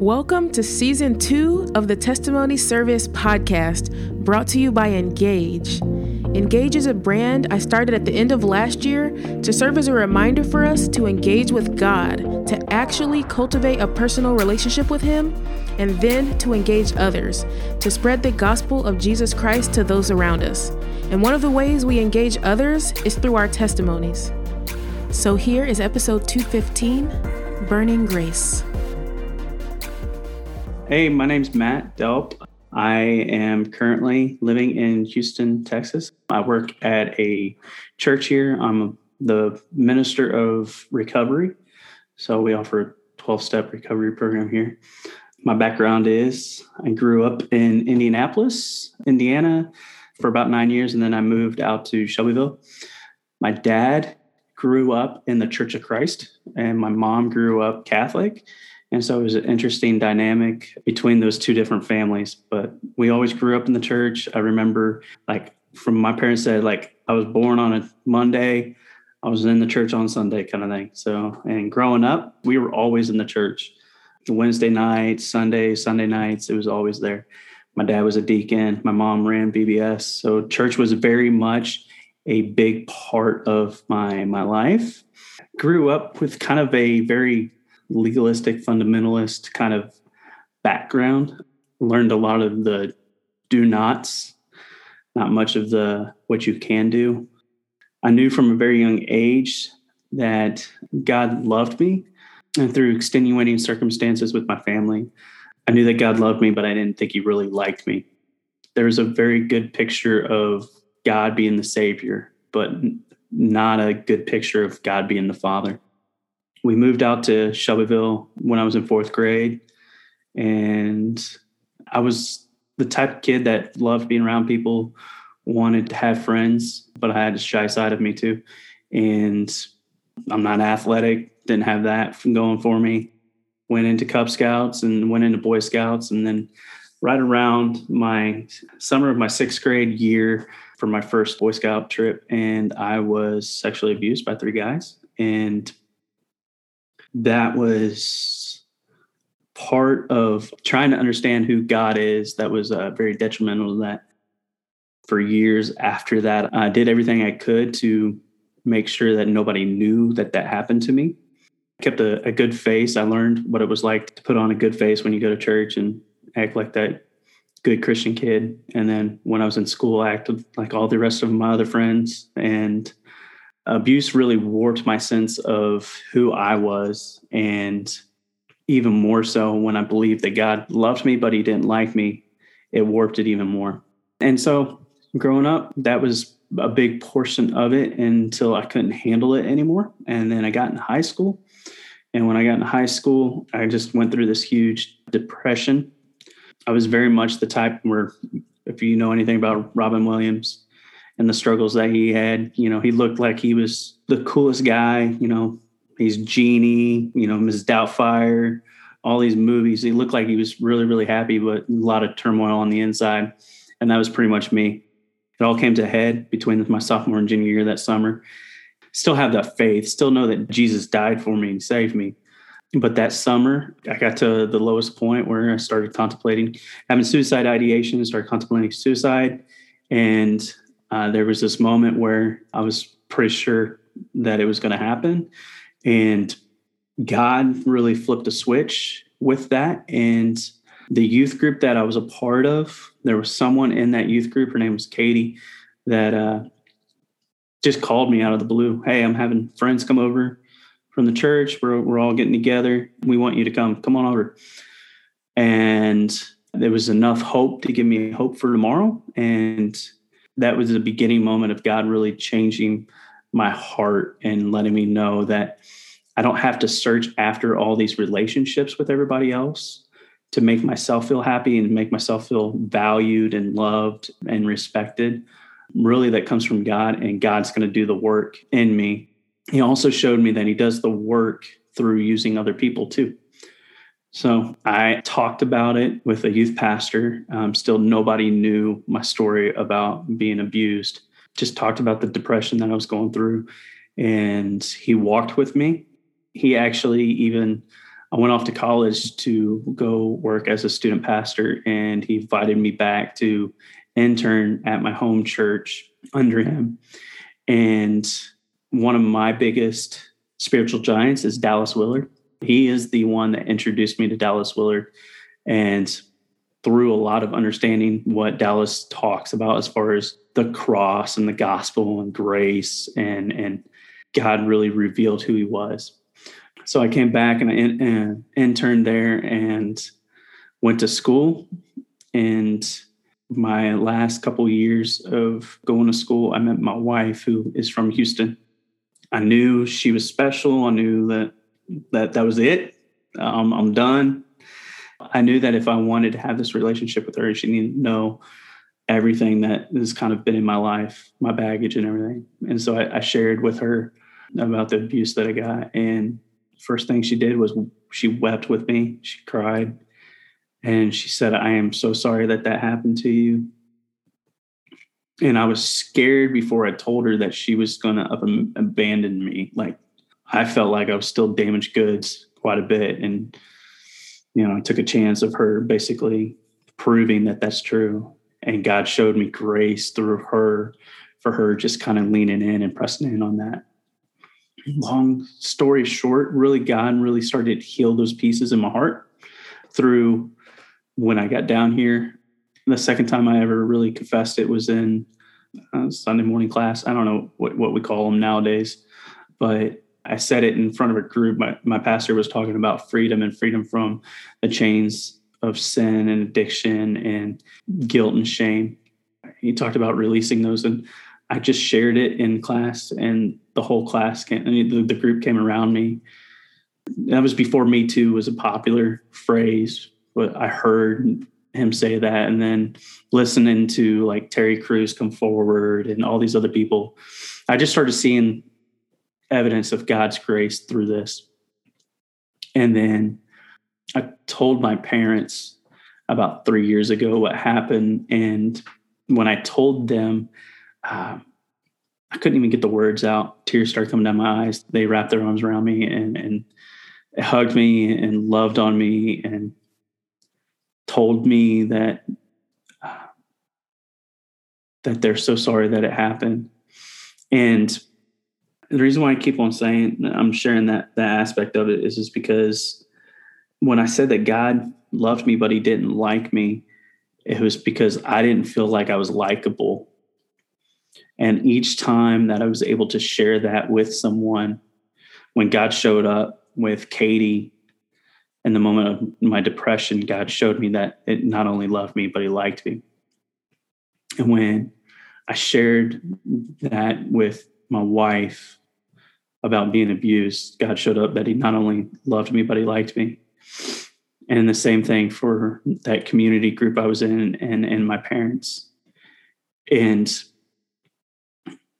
Welcome to season two of the Testimony Service podcast, brought to you by Engage. Engage is a brand I started at the end of last year to serve as a reminder for us to engage with God, to actually cultivate a personal relationship with Him, and then to engage others, to spread the gospel of Jesus Christ to those around us. And one of the ways we engage others is through our testimonies. So here is episode 215 Burning Grace. Hey, my name's Matt Delp. I am currently living in Houston, Texas. I work at a church here. I'm the minister of recovery. So we offer a 12 step recovery program here. My background is I grew up in Indianapolis, Indiana for about nine years, and then I moved out to Shelbyville. My dad grew up in the Church of Christ, and my mom grew up Catholic. And so it was an interesting dynamic between those two different families. But we always grew up in the church. I remember, like, from my parents said, like, I was born on a Monday, I was in the church on Sunday, kind of thing. So, and growing up, we were always in the church. Wednesday nights, Sunday, Sunday nights, it was always there. My dad was a deacon. My mom ran VBS. So church was very much a big part of my my life. Grew up with kind of a very legalistic fundamentalist kind of background. Learned a lot of the do nots, not much of the what you can do. I knew from a very young age that God loved me, and through extenuating circumstances with my family, I knew that God loved me, but I didn't think He really liked me. There was a very good picture of God being the Savior, but not a good picture of God being the Father we moved out to Shelbyville when I was in fourth grade. And I was the type of kid that loved being around people, wanted to have friends, but I had a shy side of me too. And I'm not athletic, didn't have that going for me. Went into Cub Scouts and went into Boy Scouts. And then right around my summer of my sixth grade year for my first Boy Scout trip, and I was sexually abused by three guys. And that was part of trying to understand who God is. That was uh, very detrimental to that. For years after that, I did everything I could to make sure that nobody knew that that happened to me. I kept a, a good face. I learned what it was like to put on a good face when you go to church and act like that good Christian kid. And then when I was in school, I acted like all the rest of my other friends. And abuse really warped my sense of who I was. And even more so when I believed that God loved me, but he didn't like me, it warped it even more. And so growing up, that was a big portion of it until I couldn't handle it anymore. And then I got in high school. And when I got in high school, I just went through this huge depression. I was very much the type where, if you know anything about Robin Williams, and the struggles that he had. You know, he looked like he was the coolest guy. You know, he's Genie, you know, Mrs. Doubtfire, all these movies. He looked like he was really, really happy, but a lot of turmoil on the inside. And that was pretty much me. It all came to head between my sophomore and junior year that summer. Still have that faith, still know that Jesus died for me and saved me. But that summer, I got to the lowest point where I started contemplating having suicide ideation, started contemplating suicide. And uh, there was this moment where I was pretty sure that it was going to happen. And God really flipped a switch with that. And the youth group that I was a part of, there was someone in that youth group, her name was Katie, that uh, just called me out of the blue. Hey, I'm having friends come over from the church. We're, we're all getting together. We want you to come. Come on over. And there was enough hope to give me hope for tomorrow. And that was the beginning moment of God really changing my heart and letting me know that I don't have to search after all these relationships with everybody else to make myself feel happy and make myself feel valued and loved and respected. Really, that comes from God, and God's going to do the work in me. He also showed me that He does the work through using other people too. So I talked about it with a youth pastor. Um, still, nobody knew my story about being abused. Just talked about the depression that I was going through. And he walked with me. He actually even I went off to college to go work as a student pastor, and he invited me back to intern at my home church under him. And one of my biggest spiritual giants is Dallas Willard. He is the one that introduced me to Dallas Willard. And through a lot of understanding what Dallas talks about as far as the cross and the gospel and grace and and God really revealed who he was. So I came back and I in, and interned there and went to school and my last couple years of going to school, I met my wife, who is from Houston. I knew she was special. I knew that that that was it. Um, I'm done. I knew that if I wanted to have this relationship with her, she needed to know everything that has kind of been in my life, my baggage and everything. And so I, I shared with her about the abuse that I got. And first thing she did was she wept with me. She cried and she said, I am so sorry that that happened to you. And I was scared before I told her that she was going to abandon me. Like, I felt like I was still damaged goods quite a bit. And, you know, I took a chance of her basically proving that that's true. And God showed me grace through her for her just kind of leaning in and pressing in on that. Long story short, really, God really started to heal those pieces in my heart through when I got down here. The second time I ever really confessed it was in uh, Sunday morning class. I don't know what, what we call them nowadays, but I said it in front of a group. My, my pastor was talking about freedom and freedom from the chains of sin and addiction and guilt and shame. He talked about releasing those. And I just shared it in class, and the whole class came, I mean, the, the group came around me. That was before Me Too was a popular phrase but I heard him say that and then listening to like Terry Crews come forward and all these other people, I just started seeing evidence of God's grace through this. And then I told my parents about three years ago what happened. And when I told them, uh, I couldn't even get the words out. Tears started coming down my eyes. They wrapped their arms around me and, and hugged me and loved on me and told me that uh, that they're so sorry that it happened and the reason why i keep on saying i'm sharing that that aspect of it is just because when i said that god loved me but he didn't like me it was because i didn't feel like i was likable and each time that i was able to share that with someone when god showed up with katie in the moment of my depression, God showed me that it not only loved me, but He liked me. And when I shared that with my wife about being abused, God showed up that He not only loved me, but He liked me. And the same thing for that community group I was in and, and my parents. And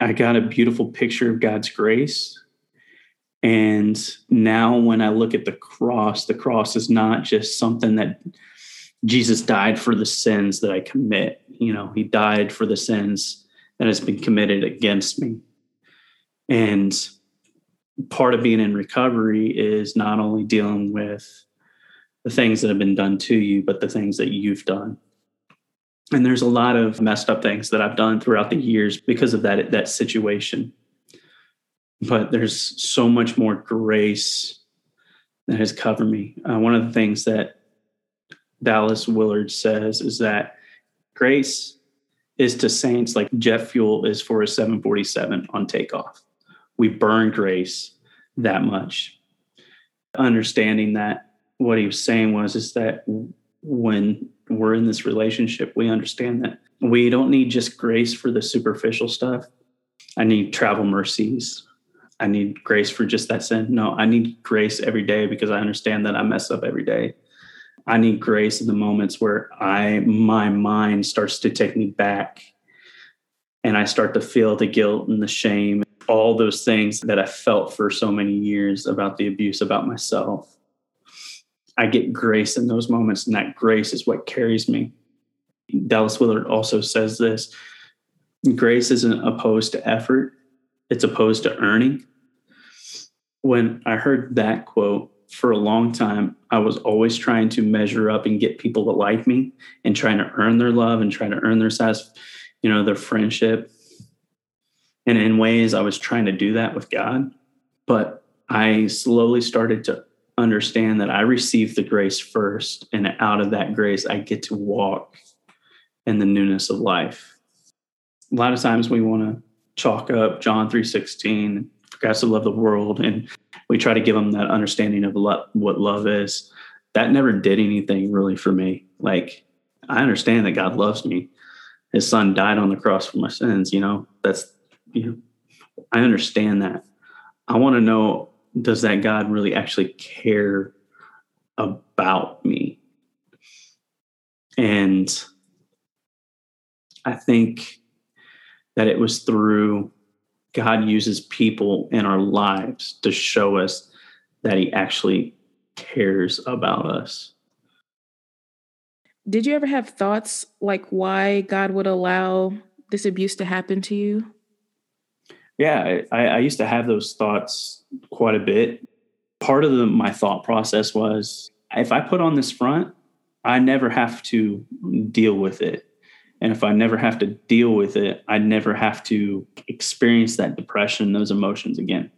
I got a beautiful picture of God's grace and now, when I look at the cross, the cross is not just something that Jesus died for the sins that I commit. You know, he died for the sins that has been committed against me. And part of being in recovery is not only dealing with the things that have been done to you, but the things that you've done. And there's a lot of messed up things that I've done throughout the years because of that that situation but there's so much more grace that has covered me. Uh, one of the things that Dallas Willard says is that grace is to saints like jet fuel is for a 747 on takeoff. We burn grace that much. Understanding that what he was saying was is that when we're in this relationship, we understand that we don't need just grace for the superficial stuff. I need travel mercies. I need grace for just that sin. No, I need grace every day because I understand that I mess up every day. I need grace in the moments where I my mind starts to take me back and I start to feel the guilt and the shame, all those things that I felt for so many years about the abuse about myself. I get grace in those moments, and that grace is what carries me. Dallas Willard also says this grace isn't opposed to effort, it's opposed to earning. When I heard that quote, for a long time, I was always trying to measure up and get people to like me and trying to earn their love and trying to earn their satis, you know, their friendship. And in ways, I was trying to do that with God. But I slowly started to understand that I received the grace first. And out of that grace, I get to walk in the newness of life. A lot of times we want to chalk up John 3.16, for God to love the world. And we try to give them that understanding of what love is. That never did anything really for me. Like, I understand that God loves me. His son died on the cross for my sins. You know, that's, you know, I understand that. I want to know does that God really actually care about me? And I think that it was through God uses people in our lives to show us that He actually cares about us. Did you ever have thoughts like why God would allow this abuse to happen to you? Yeah, I, I used to have those thoughts quite a bit. Part of the, my thought process was if I put on this front, I never have to deal with it. And if I never have to deal with it, I never have to experience that depression, those emotions again.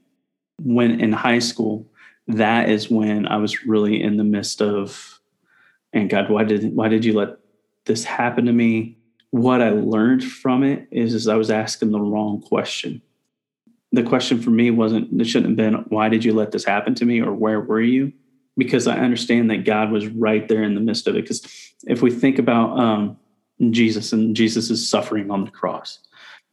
When in high school, that is when I was really in the midst of, and God, why did why did you let this happen to me? What I learned from it is, is I was asking the wrong question. The question for me wasn't, it shouldn't have been, why did you let this happen to me or where were you? Because I understand that God was right there in the midst of it. Because if we think about um, Jesus and Jesus' suffering on the cross.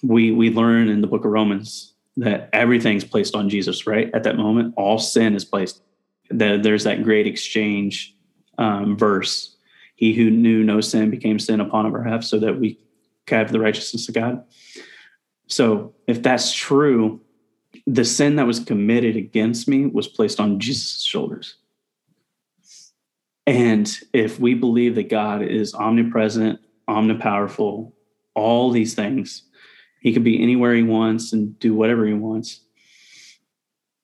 We we learn in the book of Romans that everything's placed on Jesus, right? At that moment, all sin is placed. That there's that great exchange um, verse. He who knew no sin became sin upon our behalf so that we have the righteousness of God. So if that's true, the sin that was committed against me was placed on Jesus' shoulders. And if we believe that God is omnipresent, omnipowerful, all these things. He can be anywhere he wants and do whatever he wants.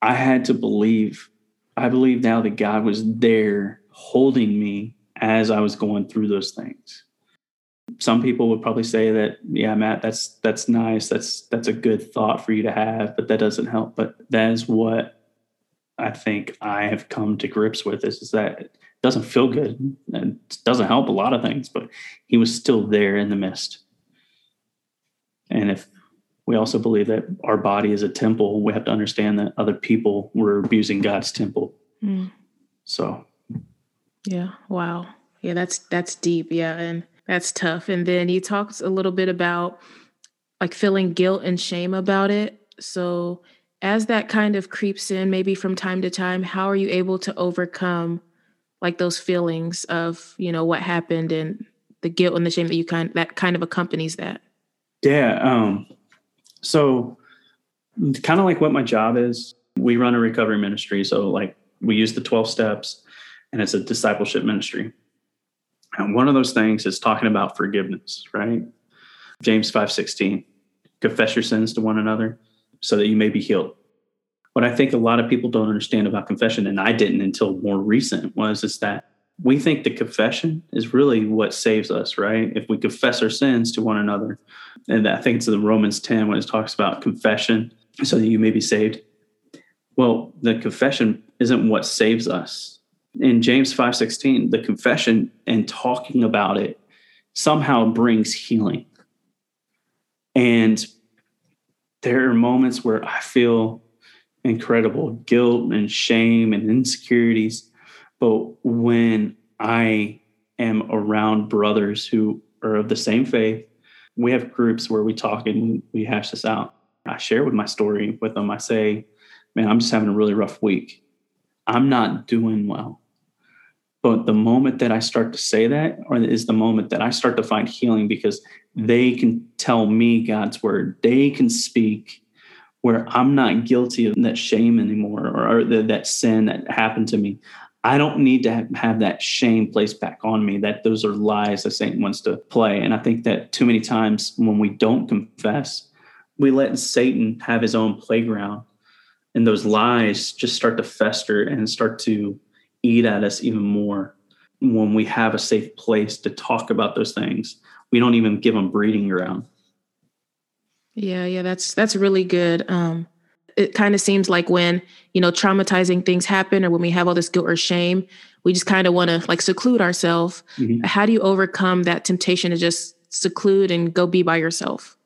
I had to believe, I believe now that God was there holding me as I was going through those things. Some people would probably say that, yeah, Matt, that's that's nice. That's that's a good thought for you to have, but that doesn't help. But that is what I think I have come to grips with is, is that it doesn't feel good and doesn't help a lot of things, but he was still there in the mist And if we also believe that our body is a temple, we have to understand that other people were abusing God's temple. Mm. So, yeah, wow. Yeah, that's that's deep. Yeah, and that's tough. And then he talks a little bit about like feeling guilt and shame about it. So, as that kind of creeps in maybe from time to time, how are you able to overcome like those feelings of you know what happened and the guilt and the shame that you kind that kind of accompanies that yeah um so kind of like what my job is we run a recovery ministry so like we use the 12 steps and it's a discipleship ministry and one of those things is talking about forgiveness right james 5 16 confess your sins to one another so that you may be healed what I think a lot of people don't understand about confession, and I didn't until more recent, was is that we think the confession is really what saves us, right? If we confess our sins to one another, and I think it's in Romans 10 when it talks about confession so that you may be saved. Well, the confession isn't what saves us. In James 5:16, the confession and talking about it somehow brings healing. And there are moments where I feel incredible guilt and shame and insecurities. But when I am around brothers who are of the same faith, we have groups where we talk and we hash this out. I share with my story with them. I say, man, I'm just having a really rough week. I'm not doing well. But the moment that I start to say that, or is the moment that I start to find healing because they can tell me God's word. They can speak where I'm not guilty of that shame anymore or, or the, that sin that happened to me. I don't need to have, have, that shame placed back on me, that those are lies that Satan wants to play. And I think that too many times when we don't confess, we let Satan have his own playground And those lies just start to fester and start to eat at us even more when we have a safe place to talk about those things. We don't even give them breeding ground. Yeah, yeah, that's that's really good. Um, it kind of seems like when you know traumatizing things happen, or when we have all this guilt or shame, we just kind of want to like seclude ourselves. Mm-hmm. How do you overcome that temptation to just seclude and go be by yourself?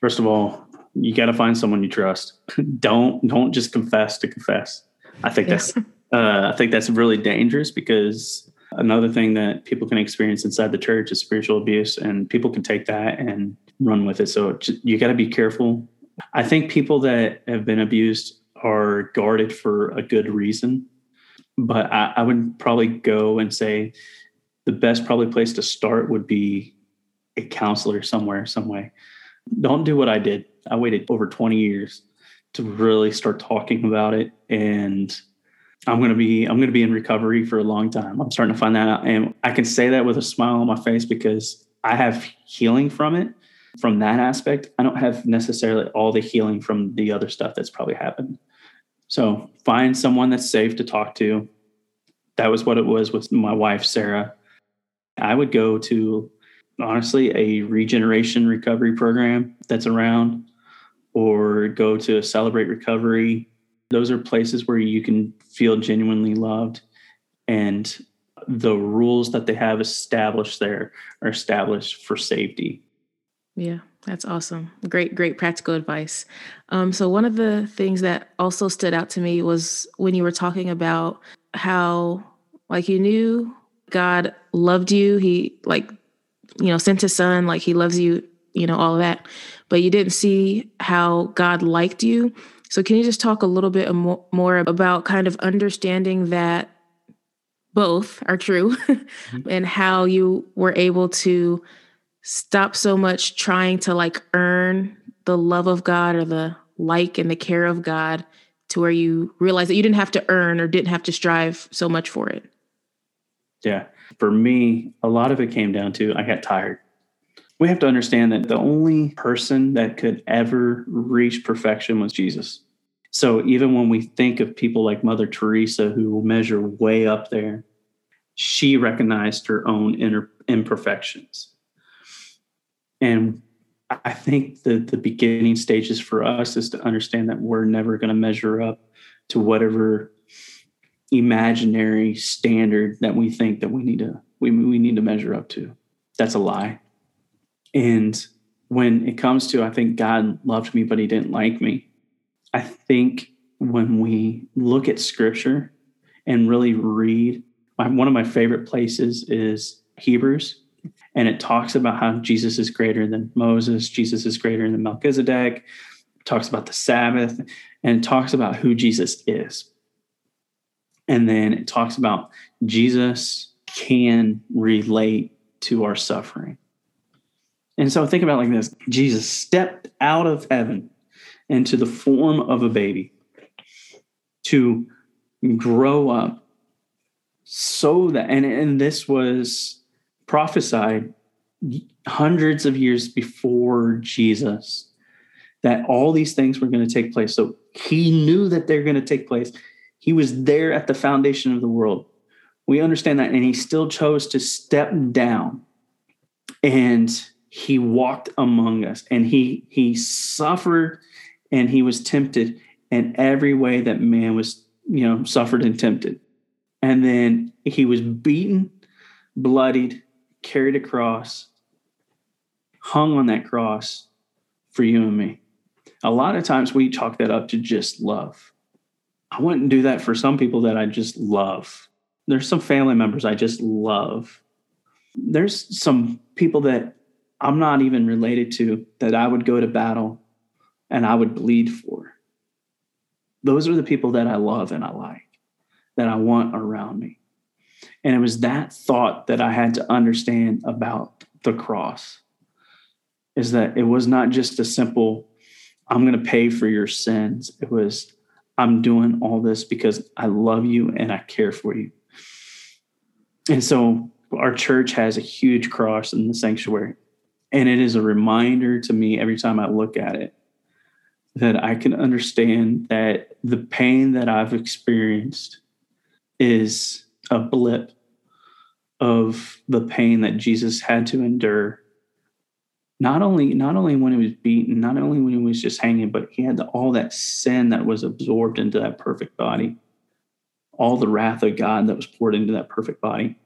First of all, you got to find someone you trust. don't don't just confess to confess. I think that's uh, I think that's really dangerous because another thing that people can experience inside the church is spiritual abuse, and people can take that and run with it. So you got to be careful. I think people that have been abused are guarded for a good reason, but I, I would probably go and say the best probably place to start would be a counselor somewhere, some way. Don't do what I did. I waited over 20 years to really start talking about it and I'm going to be I'm going to be in recovery for a long time. I'm starting to find that out and I can say that with a smile on my face because I have healing from it. From that aspect, I don't have necessarily all the healing from the other stuff that's probably happened. So, find someone that's safe to talk to. That was what it was with my wife Sarah. I would go to honestly a regeneration recovery program that's around or go to celebrate recovery those are places where you can feel genuinely loved and the rules that they have established there are established for safety yeah that's awesome great great practical advice um, so one of the things that also stood out to me was when you were talking about how like you knew god loved you he like you know, sent his son, like he loves you, you know, all of that. But you didn't see how God liked you. So can you just talk a little bit more about kind of understanding that both are true mm-hmm. and how you were able to stop so much trying to like earn the love of God or the like and the care of God to where you realize that you didn't have to earn or didn't have to strive so much for it. Yeah for me, a lot of it came down to I got tired. We have to understand that the only person that could ever reach perfection was Jesus. So even when we think of people like Mother Teresa, who measure way up there, she recognized her own inner imperfections. And I think the, the beginning stages for us is to understand that we're never going to measure up to whatever imaginary standard that we think that we need to we, we need to measure up to. That's a lie. And when it comes to I think God loved me but he didn't like me. I think when we look at scripture and really read one of my favorite places is Hebrews and it talks about how Jesus is greater than Moses, Jesus is greater than Melchizedek, talks about the Sabbath and talks about who Jesus is. And then it talks about Jesus can relate to our suffering. And so think about like this Jesus stepped out of heaven into the form of a baby to grow up so that, and, and this was prophesied hundreds of years before Jesus that all these things were going to take place. So he knew that they're going to take place. He was there at the foundation of the world. We understand that. And he still chose to step down and he walked among us and he he suffered and he was tempted in every way that man was, you know, suffered and tempted. And then he was beaten, bloodied, carried a cross, hung on that cross for you and me. A lot of times we chalk that up to just love. I wouldn't do that for some people that I just love. There's some family members I just love. There's some people that I'm not even related to that I would go to battle and I would bleed for. Those are the people that I love and I like, that I want around me. And it was that thought that I had to understand about the cross is that it was not just a simple, I'm going to pay for your sins. It was, I'm doing all this because I love you and I care for you. And so our church has a huge cross in the sanctuary. And it is a reminder to me every time I look at it that I can understand that the pain that I've experienced is a blip of the pain that Jesus had to endure. Not only, not only when he was beaten, not only when he was just hanging, but he had the, all that sin that was absorbed into that perfect body, all the wrath of God that was poured into that perfect body.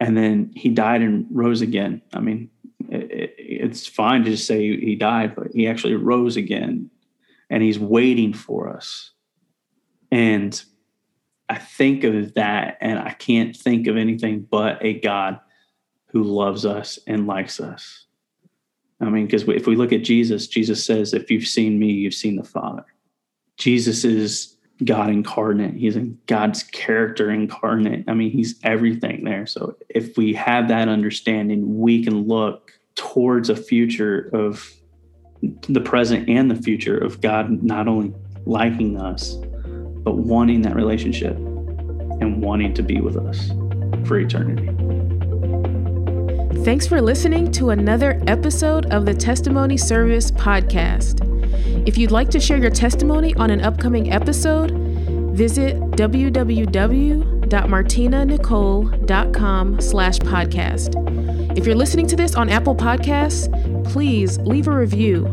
And then he died and rose again. I mean, it, it's fine to just say he died, but he actually rose again and he's waiting for us. And I think of that and I can't think of anything but a God who loves us and likes us. I mean, because if we look at Jesus, Jesus says, If you've seen me, you've seen the Father. Jesus is God incarnate. He's in God's character incarnate. I mean, he's everything there. So if we have that understanding, we can look towards a future of the present and the future of God not only liking us, but wanting that relationship and wanting to be with us for eternity. Thanks for listening to another episode of the Testimony Service podcast. If you'd like to share your testimony on an upcoming episode, visit www.martinanicole.com slash podcast. If you're listening to this on Apple Podcasts, please leave a review.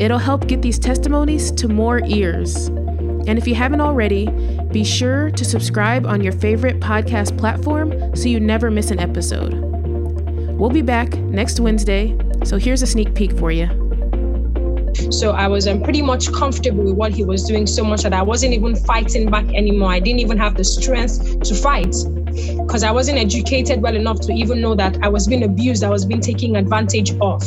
It'll help get these testimonies to more ears. And if you haven't already, be sure to subscribe on your favorite podcast platform so you never miss an episode. We'll be back next Wednesday, so here's a sneak peek for you. So I was um, pretty much comfortable with what he was doing so much that I wasn't even fighting back anymore. I didn't even have the strength to fight because I wasn't educated well enough to even know that I was being abused, I was being taken advantage of.